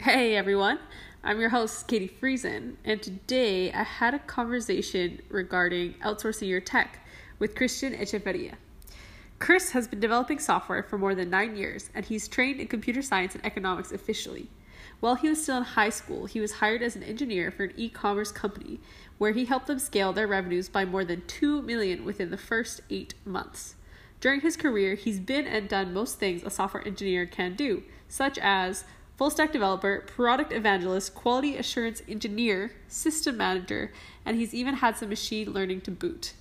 Hey everyone, I'm your host, Katie Friesen, and today I had a conversation regarding outsourcing your tech with Christian Echevarria. Chris has been developing software for more than nine years, and he's trained in computer science and economics officially. While he was still in high school, he was hired as an engineer for an e-commerce company where he helped them scale their revenues by more than 2 million within the first 8 months. During his career, he's been and done most things a software engineer can do, such as full stack developer, product evangelist, quality assurance engineer, system manager, and he's even had some machine learning to boot.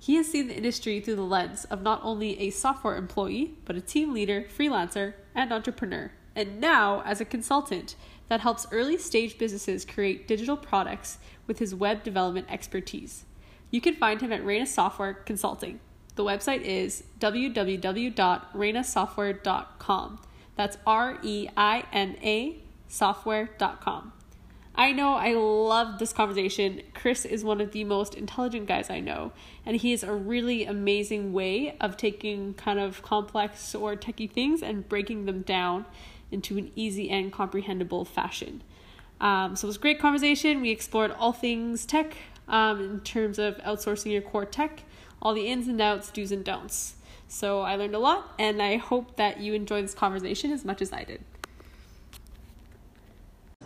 He has seen the industry through the lens of not only a software employee, but a team leader, freelancer, and entrepreneur. And now, as a consultant that helps early stage businesses create digital products with his web development expertise. You can find him at Reina Software Consulting. The website is www.reinasoftware.com. That's R E I N A software.com. I know I love this conversation. Chris is one of the most intelligent guys I know, and he has a really amazing way of taking kind of complex or techie things and breaking them down into an easy and comprehensible fashion. Um, so it was a great conversation. We explored all things tech um, in terms of outsourcing your core tech, all the ins and outs, do's and don'ts. So I learned a lot, and I hope that you enjoy this conversation as much as I did.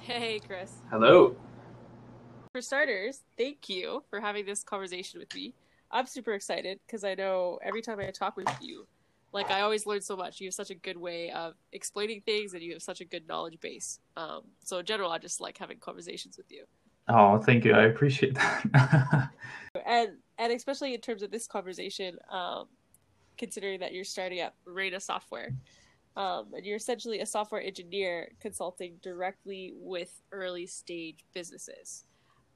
Hey, Chris. Hello. For starters, thank you for having this conversation with me. I'm super excited because I know every time I talk with you, like I always learn so much. You have such a good way of explaining things, and you have such a good knowledge base. Um, so in general, I just like having conversations with you. Oh, thank you. I appreciate that. and and especially in terms of this conversation, um, considering that you're starting at Reina Software. Um, and you're essentially a software engineer consulting directly with early stage businesses.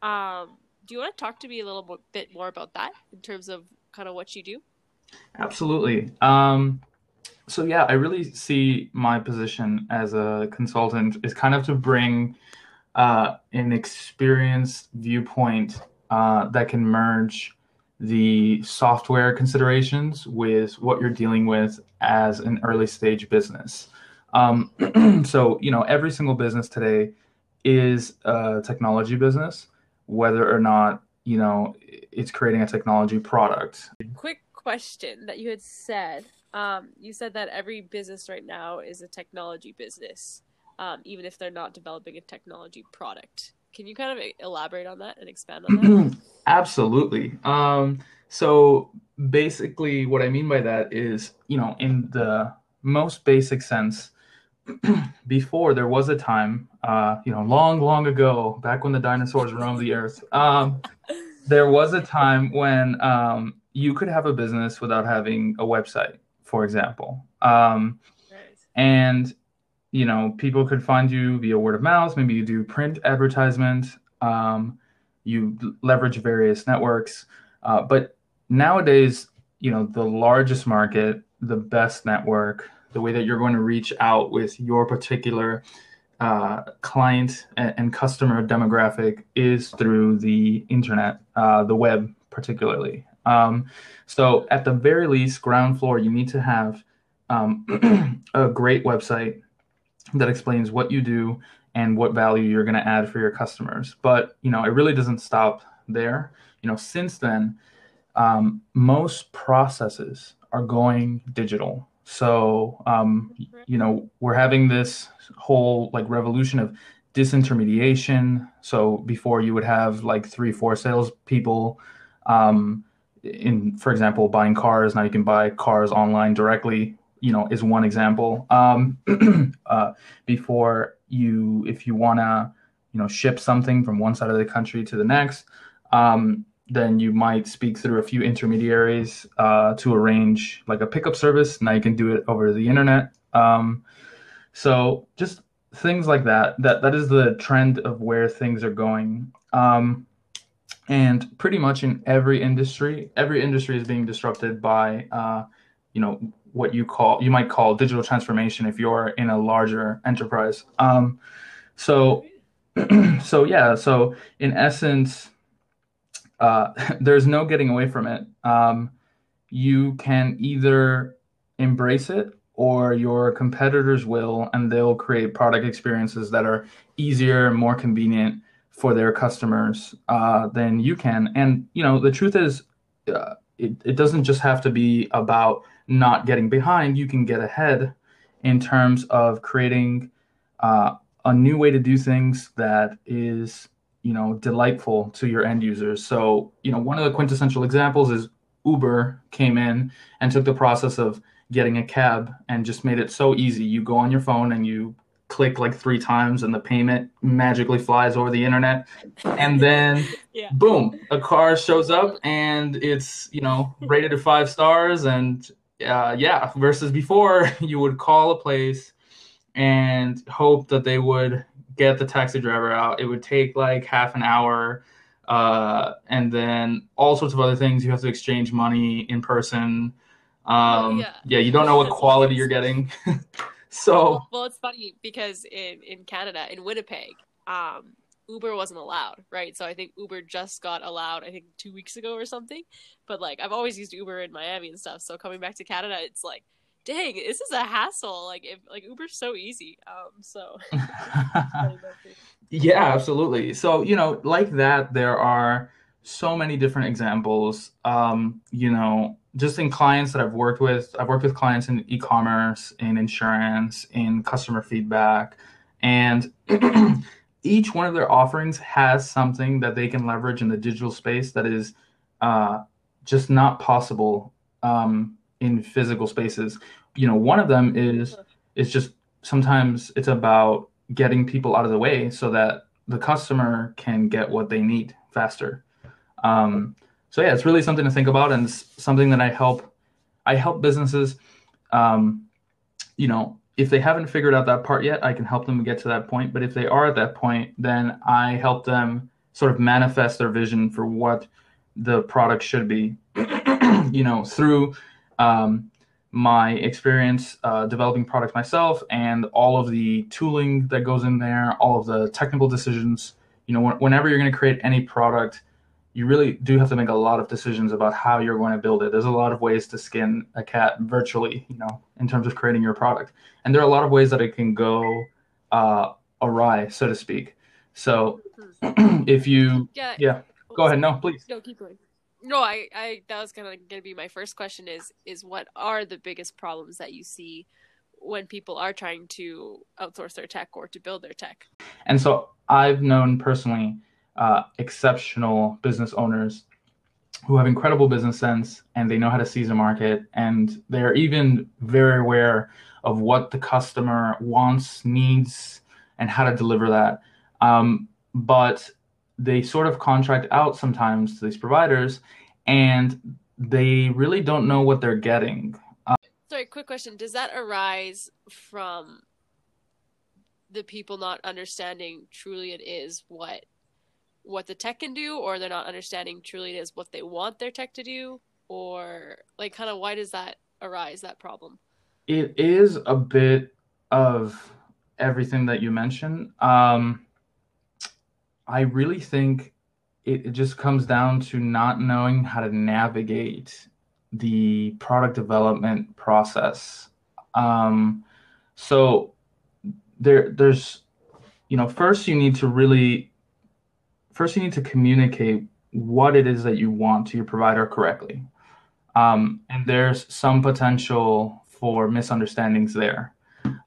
Um, do you want to talk to me a little bit more about that in terms of kind of what you do? Absolutely. Um, so yeah, I really see my position as a consultant is kind of to bring uh, an experienced viewpoint uh, that can merge the software considerations with what you're dealing with as an early stage business. Um, so, you know, every single business today is a technology business, whether or not, you know, it's creating a technology product. Quick question that you had said. Um, you said that every business right now is a technology business, um, even if they're not developing a technology product. Can you kind of elaborate on that and expand on that? Absolutely. Um, so basically, what I mean by that is, you know, in the most basic sense, before there was a time, uh, you know, long, long ago, back when the dinosaurs roamed the earth, um, there was a time when um, you could have a business without having a website, for example. Um, And you know, people could find you via word of mouth. Maybe you do print advertisement. Um, you leverage various networks. Uh, but nowadays, you know, the largest market, the best network, the way that you're going to reach out with your particular uh, client and, and, customer demographic is through the internet, uh, the web particularly. Um, so at the very least, ground floor, you need to have um, a great website that explains what you do and what value you're going to add for your customers. But you know, it really doesn't stop there. You know, since then, um, most processes are going digital. So um, you know, we're having this whole like revolution of disintermediation. So before you would have like three, four salespeople. Um, in, for example, buying cars. Now you can buy cars online directly you know is one example. Um, uh, before you if you want to you know ship something from one side of the country to the next um, then you might speak through a few intermediaries uh, to arrange like a pickup service. Now you can do it over the internet. Um, so just things like that that that is the trend of where things are going. Um, and pretty much in every industry every industry is being disrupted by uh, you know what you call you might call digital transformation if you're in a larger enterprise. Um, so so yeah, so in essence, uh, there's no getting away from it. Um, you can either embrace it or your competitors will, and they'll create product experiences that are easier more convenient for their customers uh, than you can. And you know, the truth is, uh, it, it doesn't just have to be about not getting behind. You can get ahead in terms of creating uh, a new way to do things that is you know delightful to your end users. So you know, one of the quintessential examples is Uber came in and took the process of getting a cab and just made it so easy. You go on your phone and you click like three times and the payment magically flies over the internet and then yeah. boom a car shows up and it's you know rated at five stars and uh, yeah versus before you would call a place and hope that they would get the taxi driver out it would take like half an hour uh, and then all sorts of other things you have to exchange money in person um, oh, yeah. yeah, you don't know what quality you're getting. so well, well, it's funny because in in Canada, in Winnipeg, um, Uber wasn't allowed, right? So I think Uber just got allowed, I think two weeks ago or something. But like I've always used Uber in Miami and stuff. So coming back to Canada, it's like, dang, this is a hassle. Like if like Uber's so easy. Um, so yeah, absolutely. So you know, like that, there are so many different examples. Um, you know, just in clients that I've worked with, I've worked with clients in e-commerce, in insurance, in customer feedback, and each one of their offerings has something that they can leverage in the digital space that is uh, just not possible um, in physical spaces. You know, one of them is is just sometimes it's about getting people out of the way so that the customer can get what they need faster. Um, so yeah, it's really something to think about, and something that I help. I help businesses. Um, you know, if they haven't figured out that part yet, I can help them get to that point. But if they are at that point, then I help them sort of manifest their vision for what the product should be. you know, through um, my experience uh, developing products myself and all of the tooling that goes in there, all of the technical decisions. You know, whenever you're going to create any product you really do have to make a lot of decisions about how you're going to build it. There's a lot of ways to skin a cat virtually, you know, in terms of creating your product. And there are a lot of ways that it can go uh, awry, so to speak. So if you, yeah, yeah, go ahead. No, please. No, keep going. No, I, I, that was kind of going to be my first question is, is what are the biggest problems that you see when people are trying to outsource their tech or to build their tech? And so I've known personally uh, exceptional business owners who have incredible business sense and they know how to seize a market and they're even very aware of what the customer wants, needs, and how to deliver that. Um, but they sort of contract out sometimes to these providers and they really don't know what they're getting. Sorry, quick question. Does that arise from the people not understanding truly it is what what the tech can do or they're not understanding truly is what they want their tech to do or like kind of why does that arise that problem? It is a bit of everything that you mentioned. Um, i really think it, it just comes down to not knowing how to navigate the product development process. Um, so there there's you know first you need to really first you need to communicate what it is that you want to your provider correctly. Um, and there's some potential for misunderstandings there.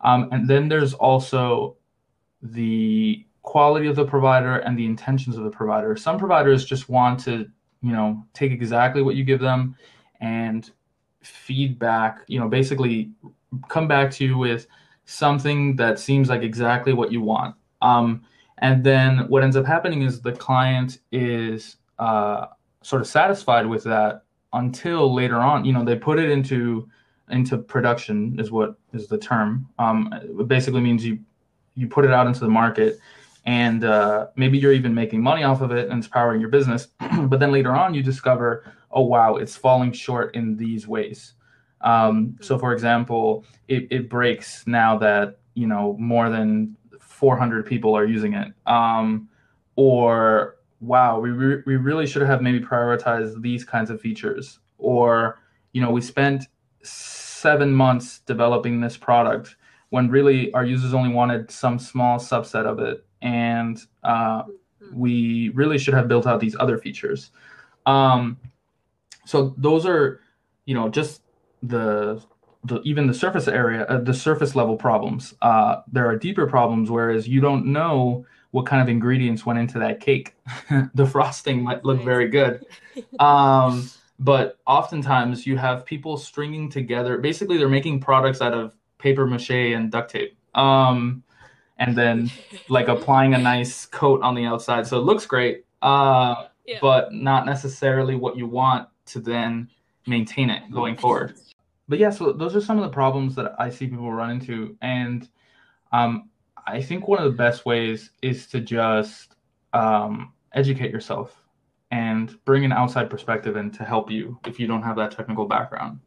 Um, and then there's also the quality of the provider and the intentions of the provider. Some providers just want to, you know, take exactly what you give them and feedback, you know, basically come back to you with something that seems like exactly what you want. Um, and then what ends up happening is the client is uh, sort of satisfied with that until later on. You know, they put it into into production is what is the term. Um, it basically means you you put it out into the market, and uh, maybe you're even making money off of it and it's powering your business. but then later on, you discover, oh wow, it's falling short in these ways. Um, so, for example, it, it breaks now that you know more than 400 people are using it. Um, or wow, we, re- we really should have maybe prioritized these kinds of features. Or, you know, we spent seven months developing this product when really our users only wanted some small subset of it and uh, we really should have built out these other features um, so those are you know just the the even the surface area uh, the surface level problems. Uh, there are deeper problems whereas you don't know what kind of ingredients went into that cake. The frosting might look very good. Um, but oftentimes you have people stringing together basically they're making products out of paper mache and duct tape. Um, and then like applying a nice coat on the outside. So it looks great uh, Yeah. but not necessarily what you want to then maintain it going forward but yeah so those are some of the problems that i see people run into and um, i think one of the best ways is to just um, educate yourself and bring an outside perspective in to help you if you don't have that technical background.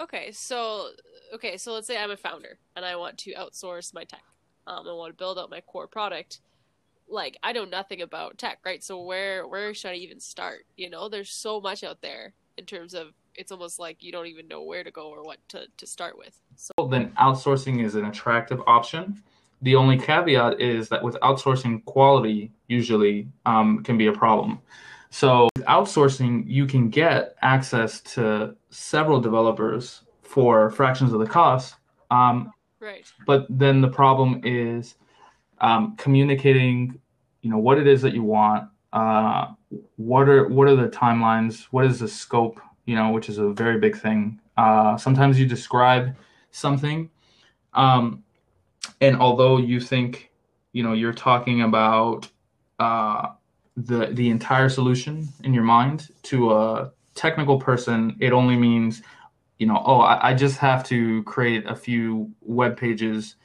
Okay, so okay, so let's say I'm a founder and I want to outsource my tech. Um, I want to build out my core product. Like I know nothing about tech, right? So where where should I even start? You know, there's so much out there in terms of it's almost like you don't even know where to go or what to, to start with. So Then outsourcing is an attractive option. The only caveat is that with outsourcing, quality usually um, can be a problem. So with outsourcing, you can get access to several developers for fractions of the cost. Um, right. but then the problem is um, communicating you know what it is that you want uh, what are what are the timelines what is the scope you know which is a very big thing. Uh, sometimes you describe something um, and although you think you know you're talking about uh, the the entire solution in your mind to a technical person it only means you know, oh, I, I just have to create a few web pages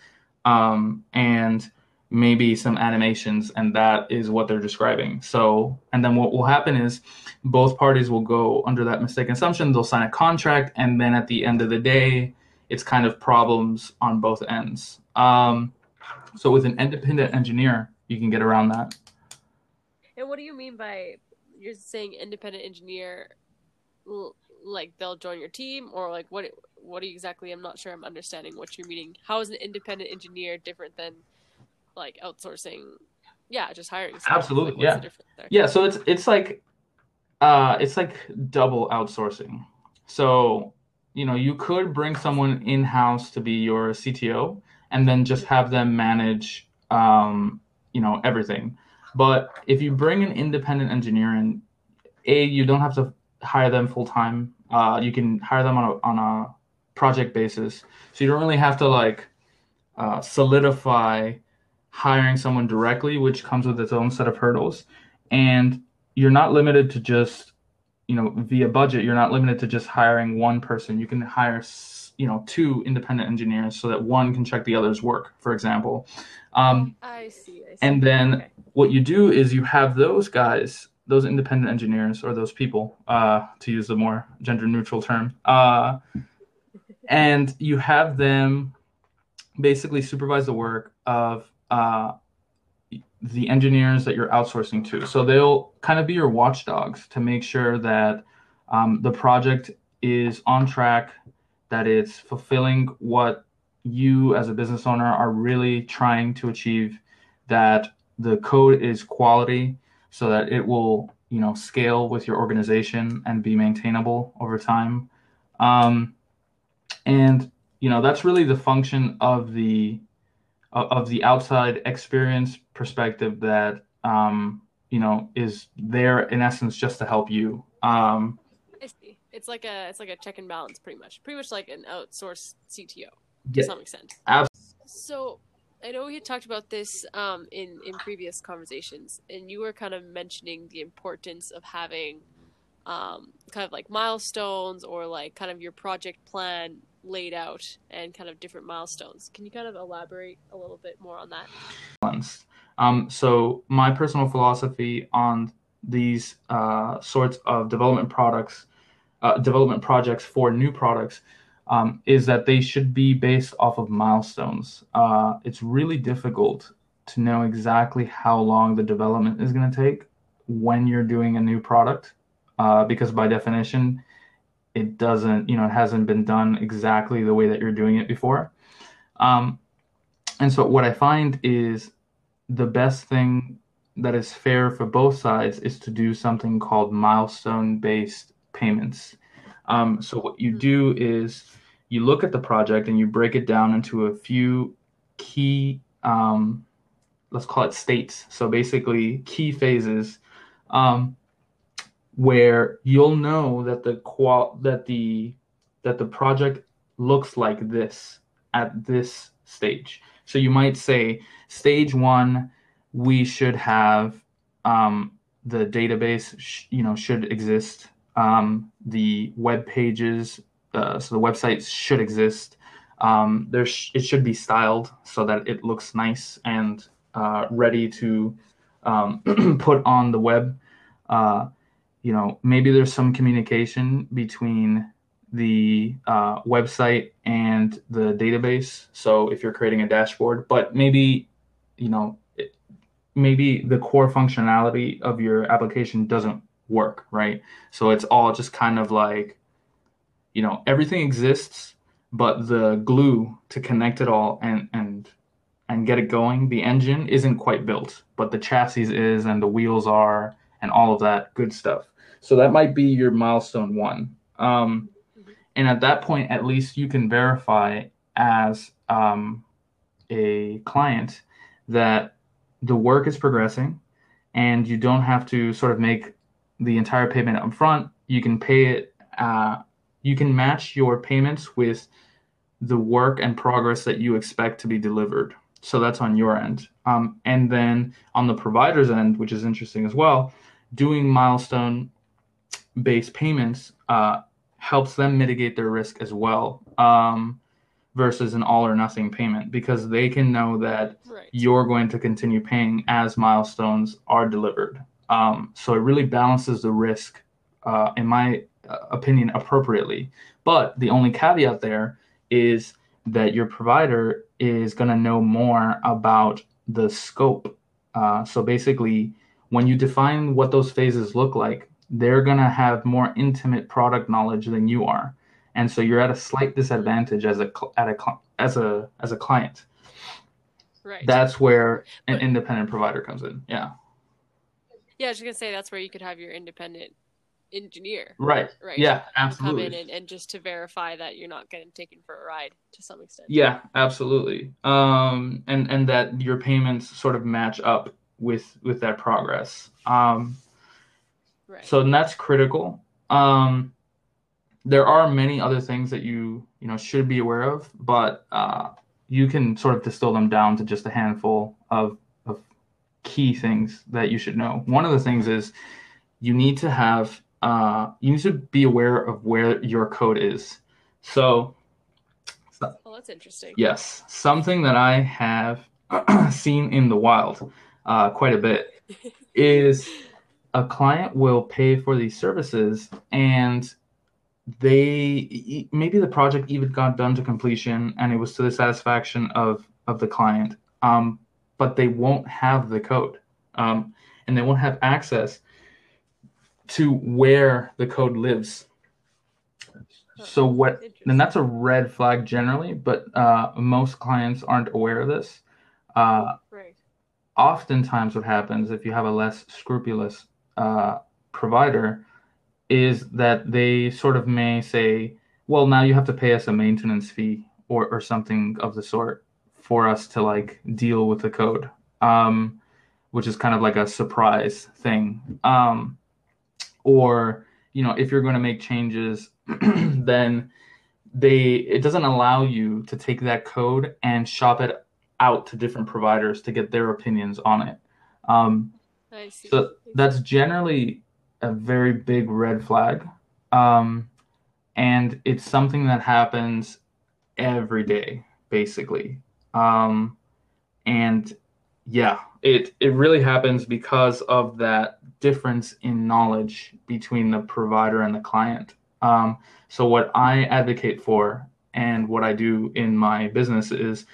um, and maybe some animations, and that is what they're describing. So, and then what will happen is both parties will go under that mistaken assumption, they'll sign a contract, and then at the end of the day, it's kind of problems on both ends. Um, so, with an independent engineer, you can get around that. And what do you mean by you're saying independent engineer? Like they'll join your team, or like what? What exactly? I'm not sure. I'm understanding what you're meaning. How is an independent engineer different than like outsourcing? Yeah, just hiring. someone. Absolutely, Like, yeah. the difference there? Yeah, so it's it's like uh it's like double outsourcing. So, you know, you could bring someone in-house to be your CTO and then just have them manage um, you know, everything. But if you bring an independent engineer in, A, you don't have to hire them full time. Uh, you can hire them on a on a project basis. So you don't really have to like uh, solidify hiring someone directly, which comes with its own set of hurdles. And you're not limited to just, you know, via budget. You're not limited to just hiring one person. You can hire, you know, two independent engineers so that one can check the other's work, for example. Um, I see. I see. and then Okay. what you do is you have those guys, those independent engineers or those people, uh, to use the more gender neutral term, uh, and you have them basically supervise the work of uh, the engineers that you're outsourcing to. So they'll kind of be your watchdogs to make sure that um, the project is on track, that it's fulfilling what you as a business owner are really trying to achieve, that the code is quality so that it will you know scale with your organization and be maintainable over time um, and you know that's really the function of the of the outside experience perspective that um, you know is there in essence just to help you um, I see. It's like a it's like a check and balance, pretty much. Pretty much like an outsourced CTO to Yeah. some extent. Absolutely. So I know we had talked about this um, in in previous conversations, and you were kind of mentioning the importance of having um, kind of like milestones or like kind of your project plan laid out and kind of different milestones. Can you kind of elaborate a little bit more on that? Um, so my personal philosophy on these uh, sorts of development products, uh, development projects for new products, um, is that they should be based off of milestones. Uh, it's really difficult to know exactly how long the development is going to take when you're doing a new product, uh, because by definition, it doesn't, you know, it hasn't been done exactly the way that you're doing it before. Um, and so what I find is the best thing that is fair for both sides is to do something called milestone based payments. Um, so what you do is you look at the project and you break it down into a few key, um, let's call it states. So basically, key phases um, where you'll know that the qual that the that the project looks like this at this stage. So you might say stage one, we should have um, the database, sh- you know, should exist. Um, the web pages, uh, so the websites should exist. Um, there, sh- it should be styled so that it looks nice and uh, ready to um, put on the web. Uh, you know, maybe there's some communication between the uh, website and the database. So if you're creating a dashboard, but maybe, you know, it, maybe the core functionality of your application doesn't work, right? So it's all just kind of like, you know, everything exists, but the glue to connect it all and and and get it going, the engine isn't quite built, but the chassis is and the wheels are and all of that good stuff. So that might be your milestone one. Um, and at that point, at least you can verify as um, a client that the work is progressing and you don't have to sort of make the entire payment up front. You can pay it, uh, you can match your payments with the work and progress that you expect to be delivered. So that's on your end. Um, and then on the provider's end, which is interesting as well, doing milestone based payments uh, helps them mitigate their risk as well um, versus an all or nothing payment because they can know that Right. you're going to continue paying as milestones are delivered. Um, so it really balances the risk, uh, in my uh, opinion, appropriately. But the only caveat there is that your provider is going to know more about the scope. Uh, so basically, when you define what those phases look like, they're going to have more intimate product knowledge than you are, and so you're at a slight disadvantage as a at a as a as a client. Right. That's where an But- independent provider comes in. Yeah. yeah, I was just gonna say that's where you could have your independent engineer, Right. right? Yeah, absolutely come in and, and just to verify that you're not getting taken for a ride to some extent. Yeah, absolutely. Um, and and that your payments sort of match up with with that progress. Um, Right. so and that's critical. Um, there are many other things that you you know should be aware of, but uh, you can sort of distill them down to just a handful of of key things that you should know. One of the things is you need to have uh, you need to be aware of where your code is. So oh, that's interesting. Yes, something that I have seen in the wild uh, quite a bit is a client will pay for these services and they maybe the project even got done to completion and it was to the satisfaction of of the client um, but they won't have the code um, and they won't have access to where the code lives so what and that's a red flag generally, but uh, most clients aren't aware of this. Uh, right. oftentimes, what happens if you have a less scrupulous uh, provider is that they sort of may say, "Well, now you have to pay us a maintenance fee or or something of the sort for us to like deal with the code," um, which is kind of like a surprise thing. Um, or you know, if you're going to make changes, then they it doesn't allow you to take that code and shop it out to different providers to get their opinions on it. Um, I see. so that's generally a very big red flag, um, and it's something that happens every day, basically. Um, and yeah, it it really happens because of that difference in knowledge between the provider and the client. Um, so what I advocate for and what I do in my business is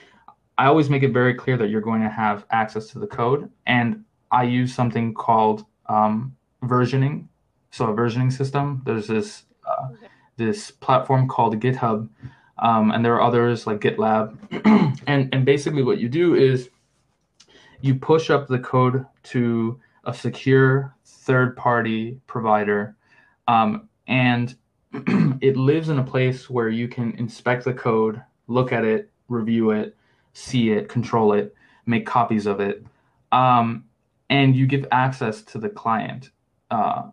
I always make it very clear that you're going to have access to the code, and I use something called um, versioning. So a versioning system. There's this uh, Okay. this platform called GitHub, um, and there are others like GitLab. and and basically, what you do is you push up the code to a secure third-party provider, um, and it lives in a place where you can inspect the code, look at it, review it, see it, control it, make copies of it, um, and you give access to the client, uh,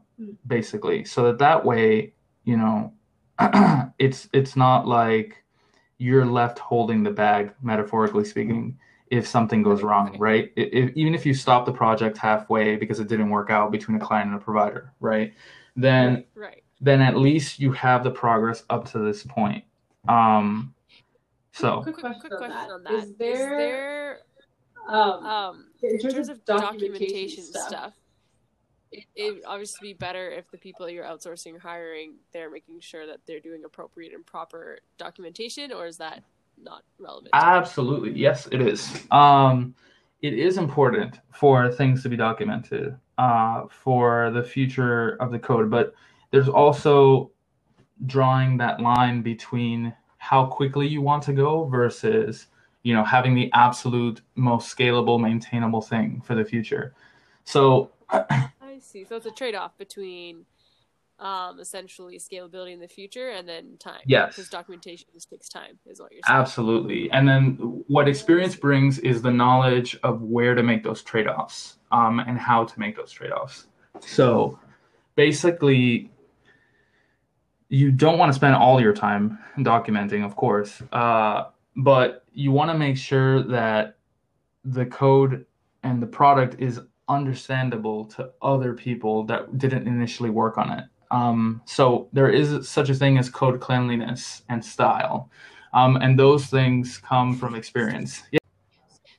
basically, so that that way, you know, it's it's not like you're left holding the bag, metaphorically speaking, if something goes wrong, right? If, even if you stop the project halfway because it didn't work out between a client and a provider, right? Then Right. then at least you have the progress up to this point. Um, so quick, Quick, question, quick on question that. on that. Is Is there, there um, um in in terms terms of of documentation documentation stuff, stuff, it, it would obviously be better if the people you're outsourcing or hiring they're making sure that they're doing appropriate and proper documentation or is that not relevant absolutely, yes, it is. Um, it is important for things to be documented uh, for the future of the code, but there's also drawing that line between how quickly you want to go versus you know having the absolute most scalable maintainable thing for the future. So i see. So it's a trade-off between um essentially scalability in the future and then time Yes. because documentation just takes time is what you're saying. Absolutely. And then what experience brings is the knowledge of where to make those trade-offs um, and how to make those trade-offs. So basically you don't want to spend all your time documenting of course. Uh, but you want to make sure that the code and the product is understandable to other people that didn't initially work on it um, so there is such a thing as code cleanliness and style um, and those things come from experience yeah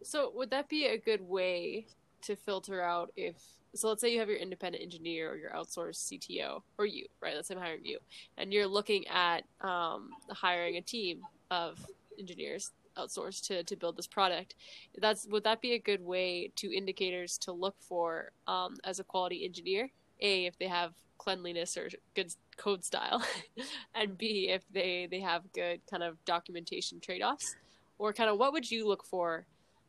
So would that be a good way to filter out if so let's say you have your independent engineer or your outsourced CTO or you, right? Let's say I'm hiring you. And you're looking at um, hiring a team of engineers outsourced to, to build this product. That's would that be a good way to indicators to look for um, as a quality engineer? A if they have cleanliness or good code style, and B if they they have good kind of documentation trade offs, or kind of what would you look for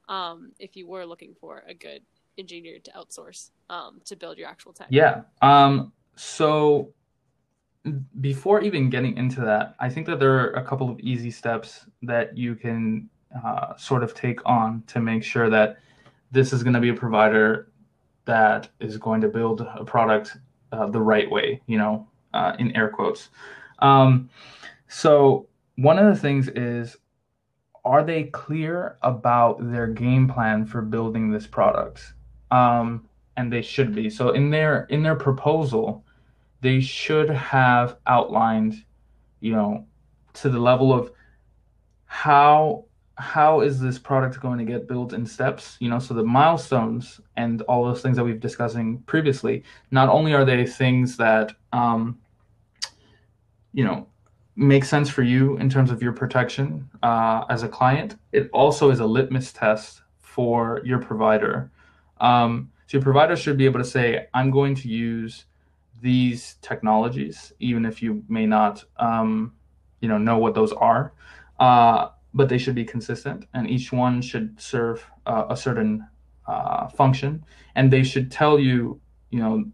um, if you were looking for a good engineer to outsource um, to build your actual tech. Yeah. Um, so before even getting into that, I think that there are a couple of easy steps that you can uh, sort of take on to make sure that this is going to be a provider that is going to build a product uh, the right way, you know, uh, in air quotes. Um, so one of the things is are they clear about their game plan for building this product? Um, and they should be. So in their in their proposal, they should have outlined, you know, to the level of how how is this product going to get built in steps? You know so the milestones and all those things that we've discussing previously not only are they things that um, you know make sense for you in terms of your protection uh, as a client it also is a litmus test for your provider. Um, so your provider should be able to say i'm going to use these technologies even if you may not um, you know know what those are uh, but they should be consistent and each one should serve uh, a certain uh, function. And they should tell you you know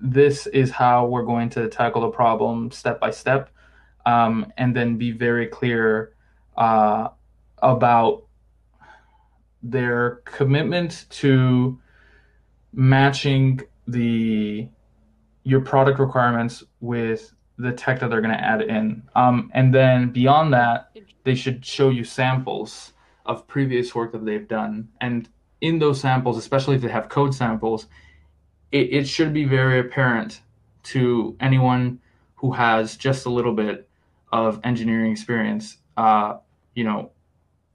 this is how we're going to tackle the problem step by step um, and then be very clear uh, about their commitment to matching the your product requirements with the tech that they're going to add in um, and then beyond that they should show you samples of previous work that they've done. And in those samples, especially if they have code samples, it, it should be very apparent to anyone who has just a little bit of engineering experience, uh, you know,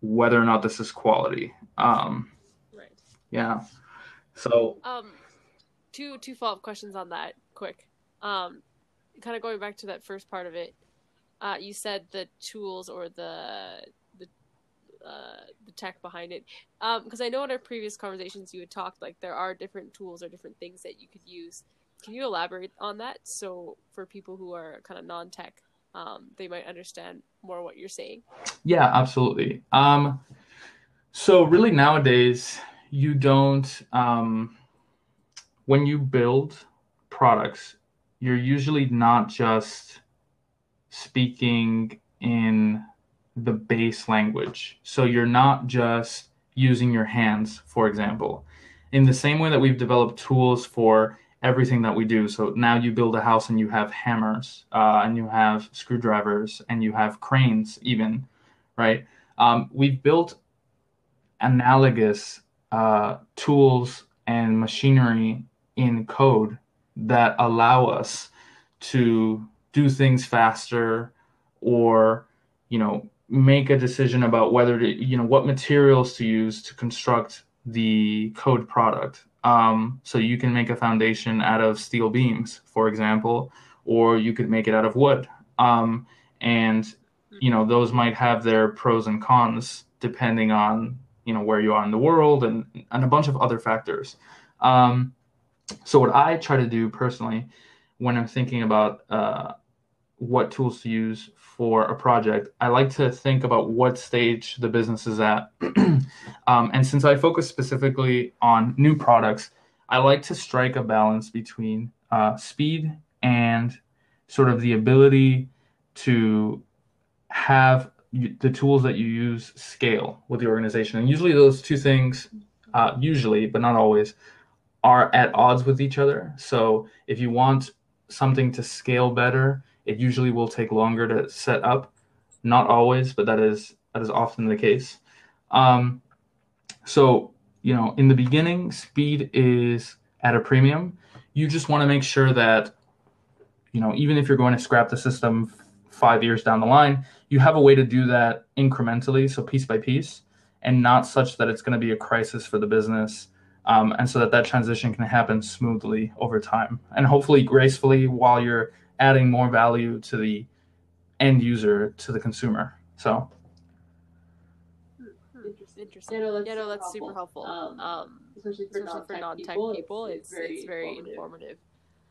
whether or not this is quality. Um, Right. yeah. So, Um, two two follow up questions on that. Quick. Um, kind of going back to that first part of it. Uh, you said the tools or the the uh, the tech behind it. Because I know in our previous conversations you had talked like there are different tools or different things that you could use. Can you elaborate on that? So for people who are kind of non tech, um, they might understand more what you're saying. Yeah, absolutely. Um, so really nowadays, you don't um, when you build products, you're usually not just speaking in the base language. So you're not just using your hands, for example. In the same way that we've developed tools for everything that we do. So now you build a house and you have hammers, uh, and you have screwdrivers, and you have cranes, even, right? Um, we've built analogous uh, tools and machinery in code that allow us to do things faster or you know make a decision about whether to you know what materials to use to construct the code product. Um, so you can make a foundation out of steel beams for example or you could make it out of wood. Um, and you know those might have their pros and cons depending on you know where you are in the world and and a bunch of other factors. Um, so what i try to do personally when i'm thinking about uh, what tools to use for a project i like to think about what stage the business is at um, and since i focus specifically on new products i like to strike a balance between uh, speed and sort of the ability to have the tools that you use scale with the organization. And usually those two things, uh, usually, but not always, are at odds with each other. So if you want something to scale better, it usually will take longer to set up. Not always, but that is that is often the case. Um, so you know, in the beginning, speed is at a premium. You just want to make sure that you know, even if you're going to scrap the system five years down the line, you have a way to do that incrementally, so piece by piece, and not such that it's going to be a crisis for the business. Um, and so that that transition can happen smoothly over time. And hopefully gracefully while you're adding more value to the end user to the consumer. So. Interesting, Yeah, no, that's, yeah, no, that's super helpful, um, um, especially for, especially for non-tech people, people it's, it's, it's very informative, informative.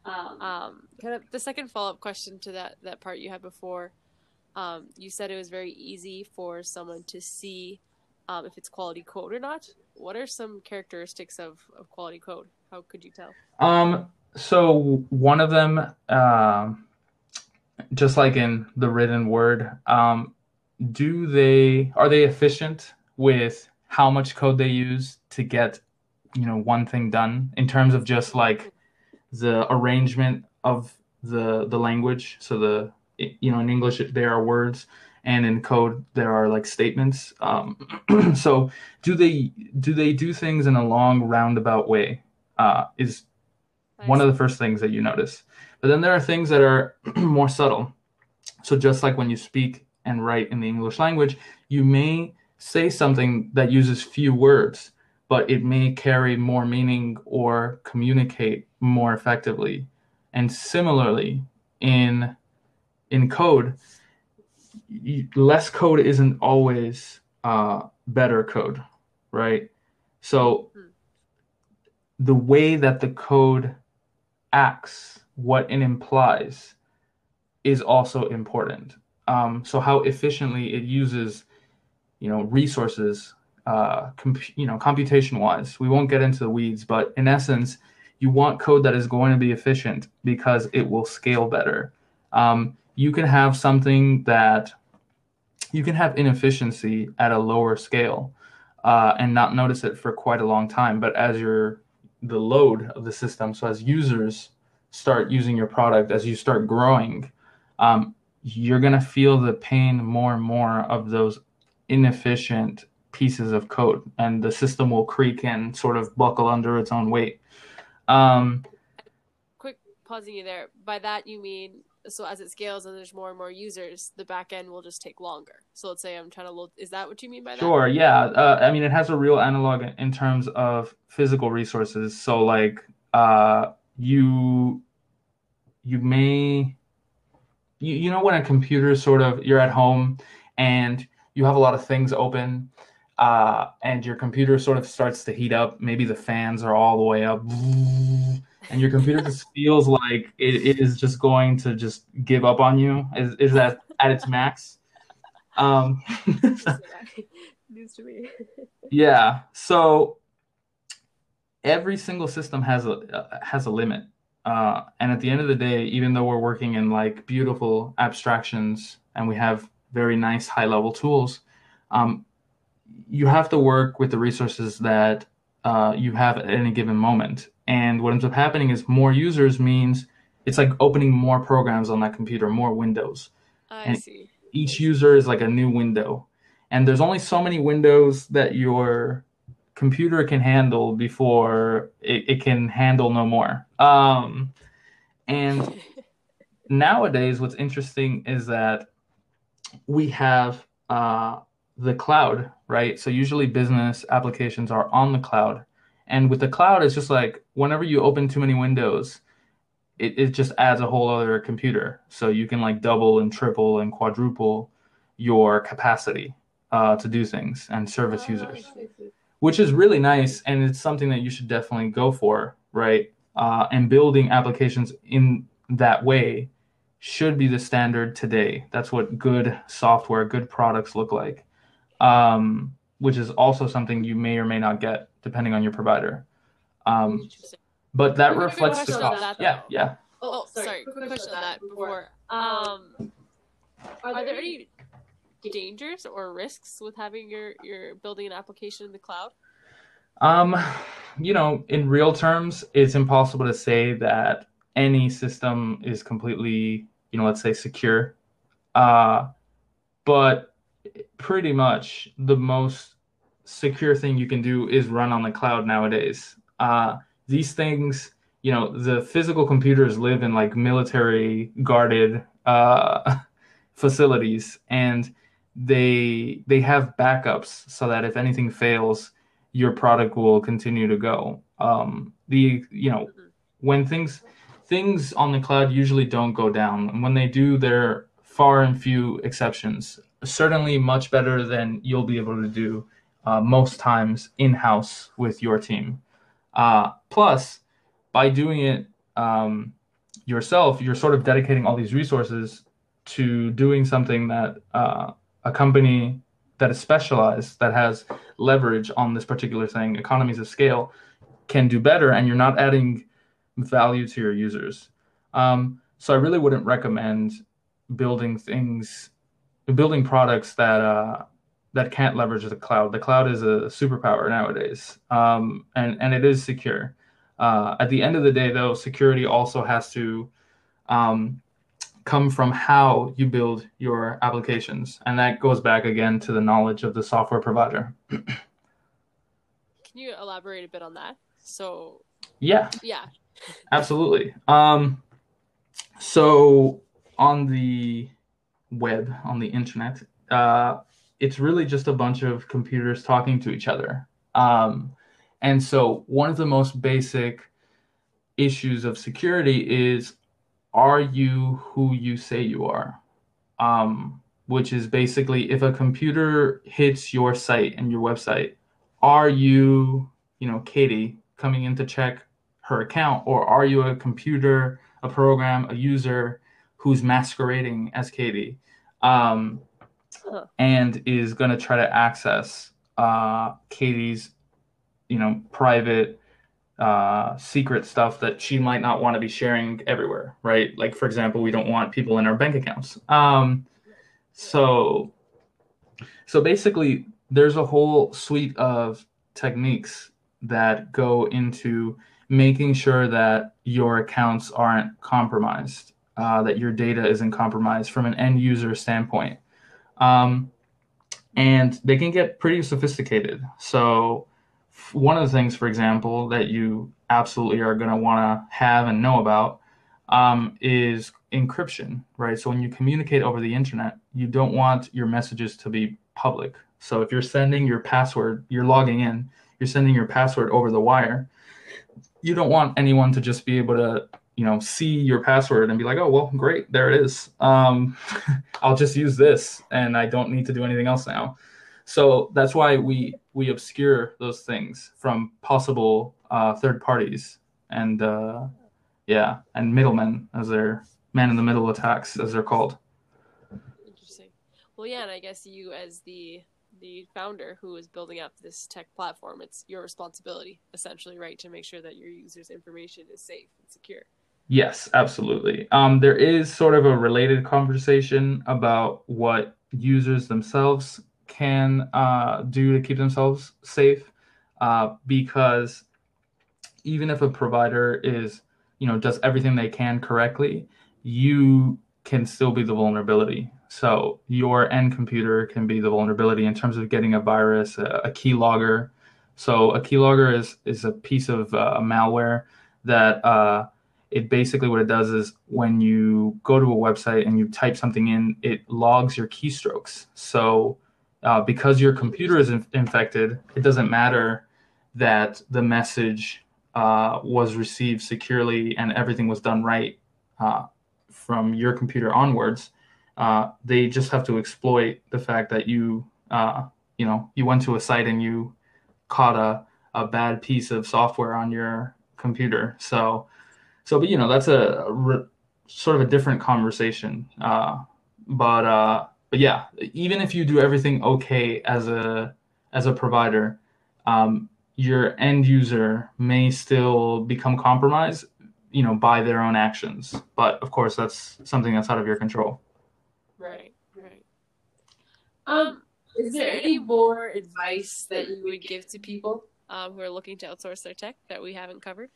Um, um, kind of the second follow-up question to that that part you had before um, you said it was very easy for someone to see um, if it's quality code or not. What are some characteristics of, of quality code? How could you tell? Um, so one of them, uh, just like in the written word, um, do they are they efficient with how much code they use to get you know one thing done in terms of just like the arrangement of the the language so the you know in english there are words and in code there are like statements um, so do they do they do things in a long roundabout way uh, is nice. one of the first things that you notice. But then there are things that are more subtle. So just like when you speak and write in the english language you may say something that uses few words but it may carry more meaning or communicate more effectively. And similarly in in code, less code isn't always uh, better code, right? So the way that the code acts, what it implies, is also important. Um, so how efficiently it uses, you know, resources, uh, comp- you know, computation wise. We won't get into the weeds, but in essence, you want code that is going to be efficient because it will scale better. Um, you can have something that you can have inefficiency at a lower scale uh, and not notice it for quite a long time. But as your the load of the system, so as users start using your product, as you start growing, um, you're gonna feel the pain more and more of those inefficient pieces of code, and the system will creak and sort of buckle under its own weight. Um, Quick pausing you there. By that you mean so as it scales and there's more and more users, the back end will just take longer. So let's say I'm trying to load. Is that what you mean by that? Sure. Yeah. Uh, I mean, it has a real analog in terms of physical resources. So like, uh, you, you may, you, you know, when a computer sort of you're at home and you have a lot of things open. uh, and your computer sort of starts to heat up. Maybe the fans are all the way up, and your computer just feels like it, it is just going to just give up on you. Is is that at its max? Um, News to me. yeah. So every single system has a uh, has a limit. Uh, and at the end of the day, even though we're working in like beautiful abstractions and we have very nice high level tools, um, you have to work with the resources that uh, you have at any given moment. And what ends up happening is more users means it's like opening more programs on that computer, more windows. I And- see. Each user is like a new window. And there's only so many windows that your computer can handle before it, it can handle no more. Um, and nowadays, what's interesting is that we have uh, the cloud, right? So usually business applications are on the cloud. And with the cloud, it's just like whenever you open too many windows, it, it just adds a whole other computer. So you can like double and triple and quadruple your capacity uh, to do things and service Oh, users. Which is really nice and it's something that you should definitely go for right? Uh, and building applications in that way should be the standard today. That's what good software good products look like. Um, which is also something you may or may not get depending on your provider um, but that Quick reflects the cost that, yeah yeah Oh, sorry. Quick question on that before. Um, are there any dangers or risks with having your your building an application in the cloud? Um, you know, in real terms, it's impossible to say that any system is completely, you know, let's say secure. Uh, but pretty much the most secure thing you can do is run on the cloud nowadays. Uh, these things, you know, the physical computers live in like military guarded uh, facilities, and they they have backups so that if anything fails, your product will continue to go. Um, the you know when things things on the cloud usually don't go down, and when they do, they're far and few exceptions. Certainly, much better than you'll be able to do uh, most times in house with your team. Uh, plus, by doing it um, yourself, you're sort of dedicating all these resources to doing something that uh, a company that is specialized, that has leverage on this particular thing, economies of scale, can do better, and you're not adding value to your users. Um, so I really wouldn't recommend building things, building products that uh, that can't leverage the cloud. The cloud is a superpower nowadays, um, and and it is secure. Uh, at the end of the day, though, security also has to um, come from how you build your applications, and that goes back again to the knowledge of the software provider. Can you elaborate a bit on that? So Yeah, yeah, Absolutely. Um, so on the web, on the internet, uh, it's really just a bunch of computers talking to each other. Um, and so one of the most basic issues of security is are you who you say you are? Um, which is basically if a computer hits your site and your website, are you, you know, Katie coming in to check her account, or are you a computer, a program, a user who's masquerading as Katie, um, And is going to try to access uh, Katie's, you know, private, uh, secret stuff that she might not want to be sharing everywhere, right? Like, for example, we don't want people in our bank accounts. Um, so, so basically, there's a whole suite of techniques that go into making sure that your accounts aren't compromised, uh, that your data isn't compromised from an end user standpoint. Um, and they can get pretty sophisticated. So, one of the things, for example, that you absolutely are going to want to have and know about um, is encryption, right? So, when you communicate over the internet, you don't want your messages to be public. So, if you're sending your password, you're logging in, you're sending your password over the wire, you don't want anyone to just be able to you know see your password and be like oh well great there it is um, i'll just use this and i don't need to do anything else now So that's why we we obscure those things from possible uh, third parties and uh, yeah, and middlemen as they're man in the middle attacks as they're called. Interesting. Well, yeah, and I guess you as the the founder who is building up this tech platform, it's your responsibility essentially, right, to make sure that your users' information is safe and secure. Yes, absolutely. Um, there is sort of a related conversation about what users themselves can uh, do to keep themselves safe, uh, because even if a provider is, you know, does everything they can correctly, you can still be the vulnerability. So your end computer can be the vulnerability in terms of getting a virus, a, a keylogger. So a keylogger is is a piece of uh, malware that uh, it basically what it does is when you go to a website and you type something in, it logs your keystrokes. So uh, because your computer is in- infected, it doesn't matter that the message uh, was received securely and everything was done right uh, from your computer onwards. Uh, they just have to exploit the fact that you, uh, you know, you went to a site and you caught a, a bad piece of software on your computer. So so, but you know, that's a, a re, sort of a different conversation. Uh, but uh, but yeah, even if you do everything okay as a as a provider, um, your end user may still become compromised, you know, by their own actions. But of course, that's something that's out of your control. Right, right. Um, is there any more advice that you would give to people um, who are looking to outsource their tech that we haven't covered?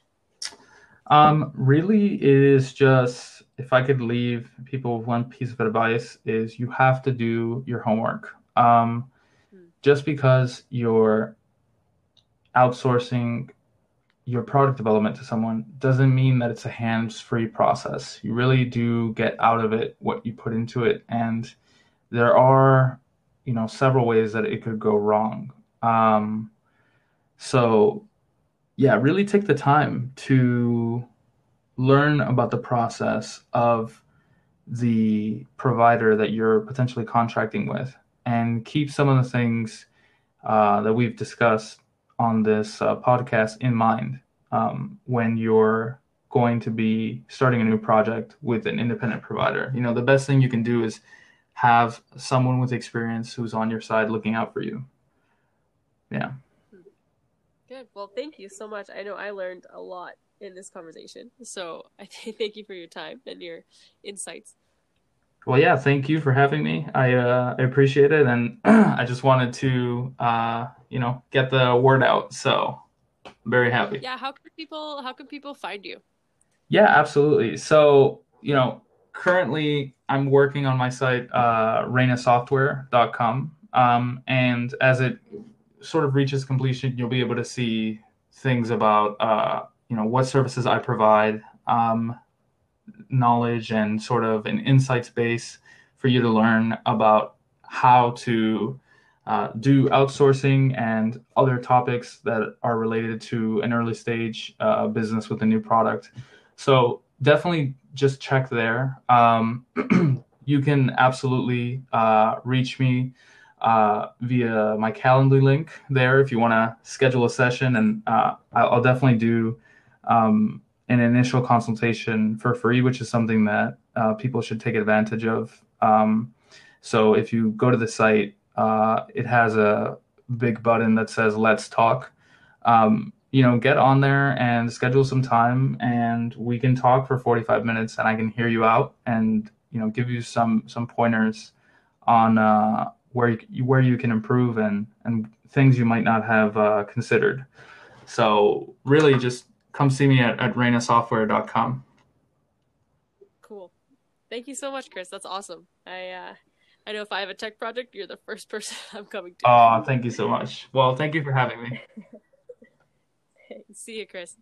Um, really, it is just if I could leave people with one piece of advice is you have to do your homework. Um, hmm. just because you're outsourcing your product development to someone doesn't mean that it's a hands-free process. You really do get out of it what you put into it, and there are, you know, several ways that it could go wrong. Um, so yeah, really take the time to learn about the process of the provider that you're potentially contracting with and keep some of the things uh, that we've discussed on this uh, podcast in mind um, when you're going to be starting a new project with an independent provider. You know, the best thing you can do is have someone with experience who's on your side looking out for you. Yeah. Good. Well, thank you so much. I know I learned a lot in this conversation. So I thank you for your time and your insights. Well, yeah, thank you for having me. I uh, I appreciate it, and I just wanted to uh, you know get the word out. So I'm very happy. Yeah. How can people How can people find you? Yeah, absolutely. So you know, currently I'm working on my site, uh, reinasoftware.com, um, and as it sort of reaches completion, you'll be able to see things about uh, you know what services I provide, um, knowledge, and sort of an insights base for you to learn about how to uh, do outsourcing and other topics that are related to an early stage uh, business with a new product. So definitely just check there. Um, you can absolutely uh, reach me uh, via my Calendly link there if you want to schedule a session, and uh, I'll definitely do um, an initial consultation for free, which is something that uh, people should take advantage of. Um, so if you go to the site, uh, it has a big button that says "Let's Talk." Um, you know, get on there and schedule some time, and we can talk for 45 minutes, and I can hear you out and you know give you some some pointers on uh, where you, where you can improve and and things you might not have uh, considered. So really, just come see me at, at reinasoftware.com. Cool. Thank you so much, Chris. That's awesome. I uh, I know if I have a tech project, you're the first person I'm coming to. Oh, thank you so much. Well, thank you for having me. see you, Chris.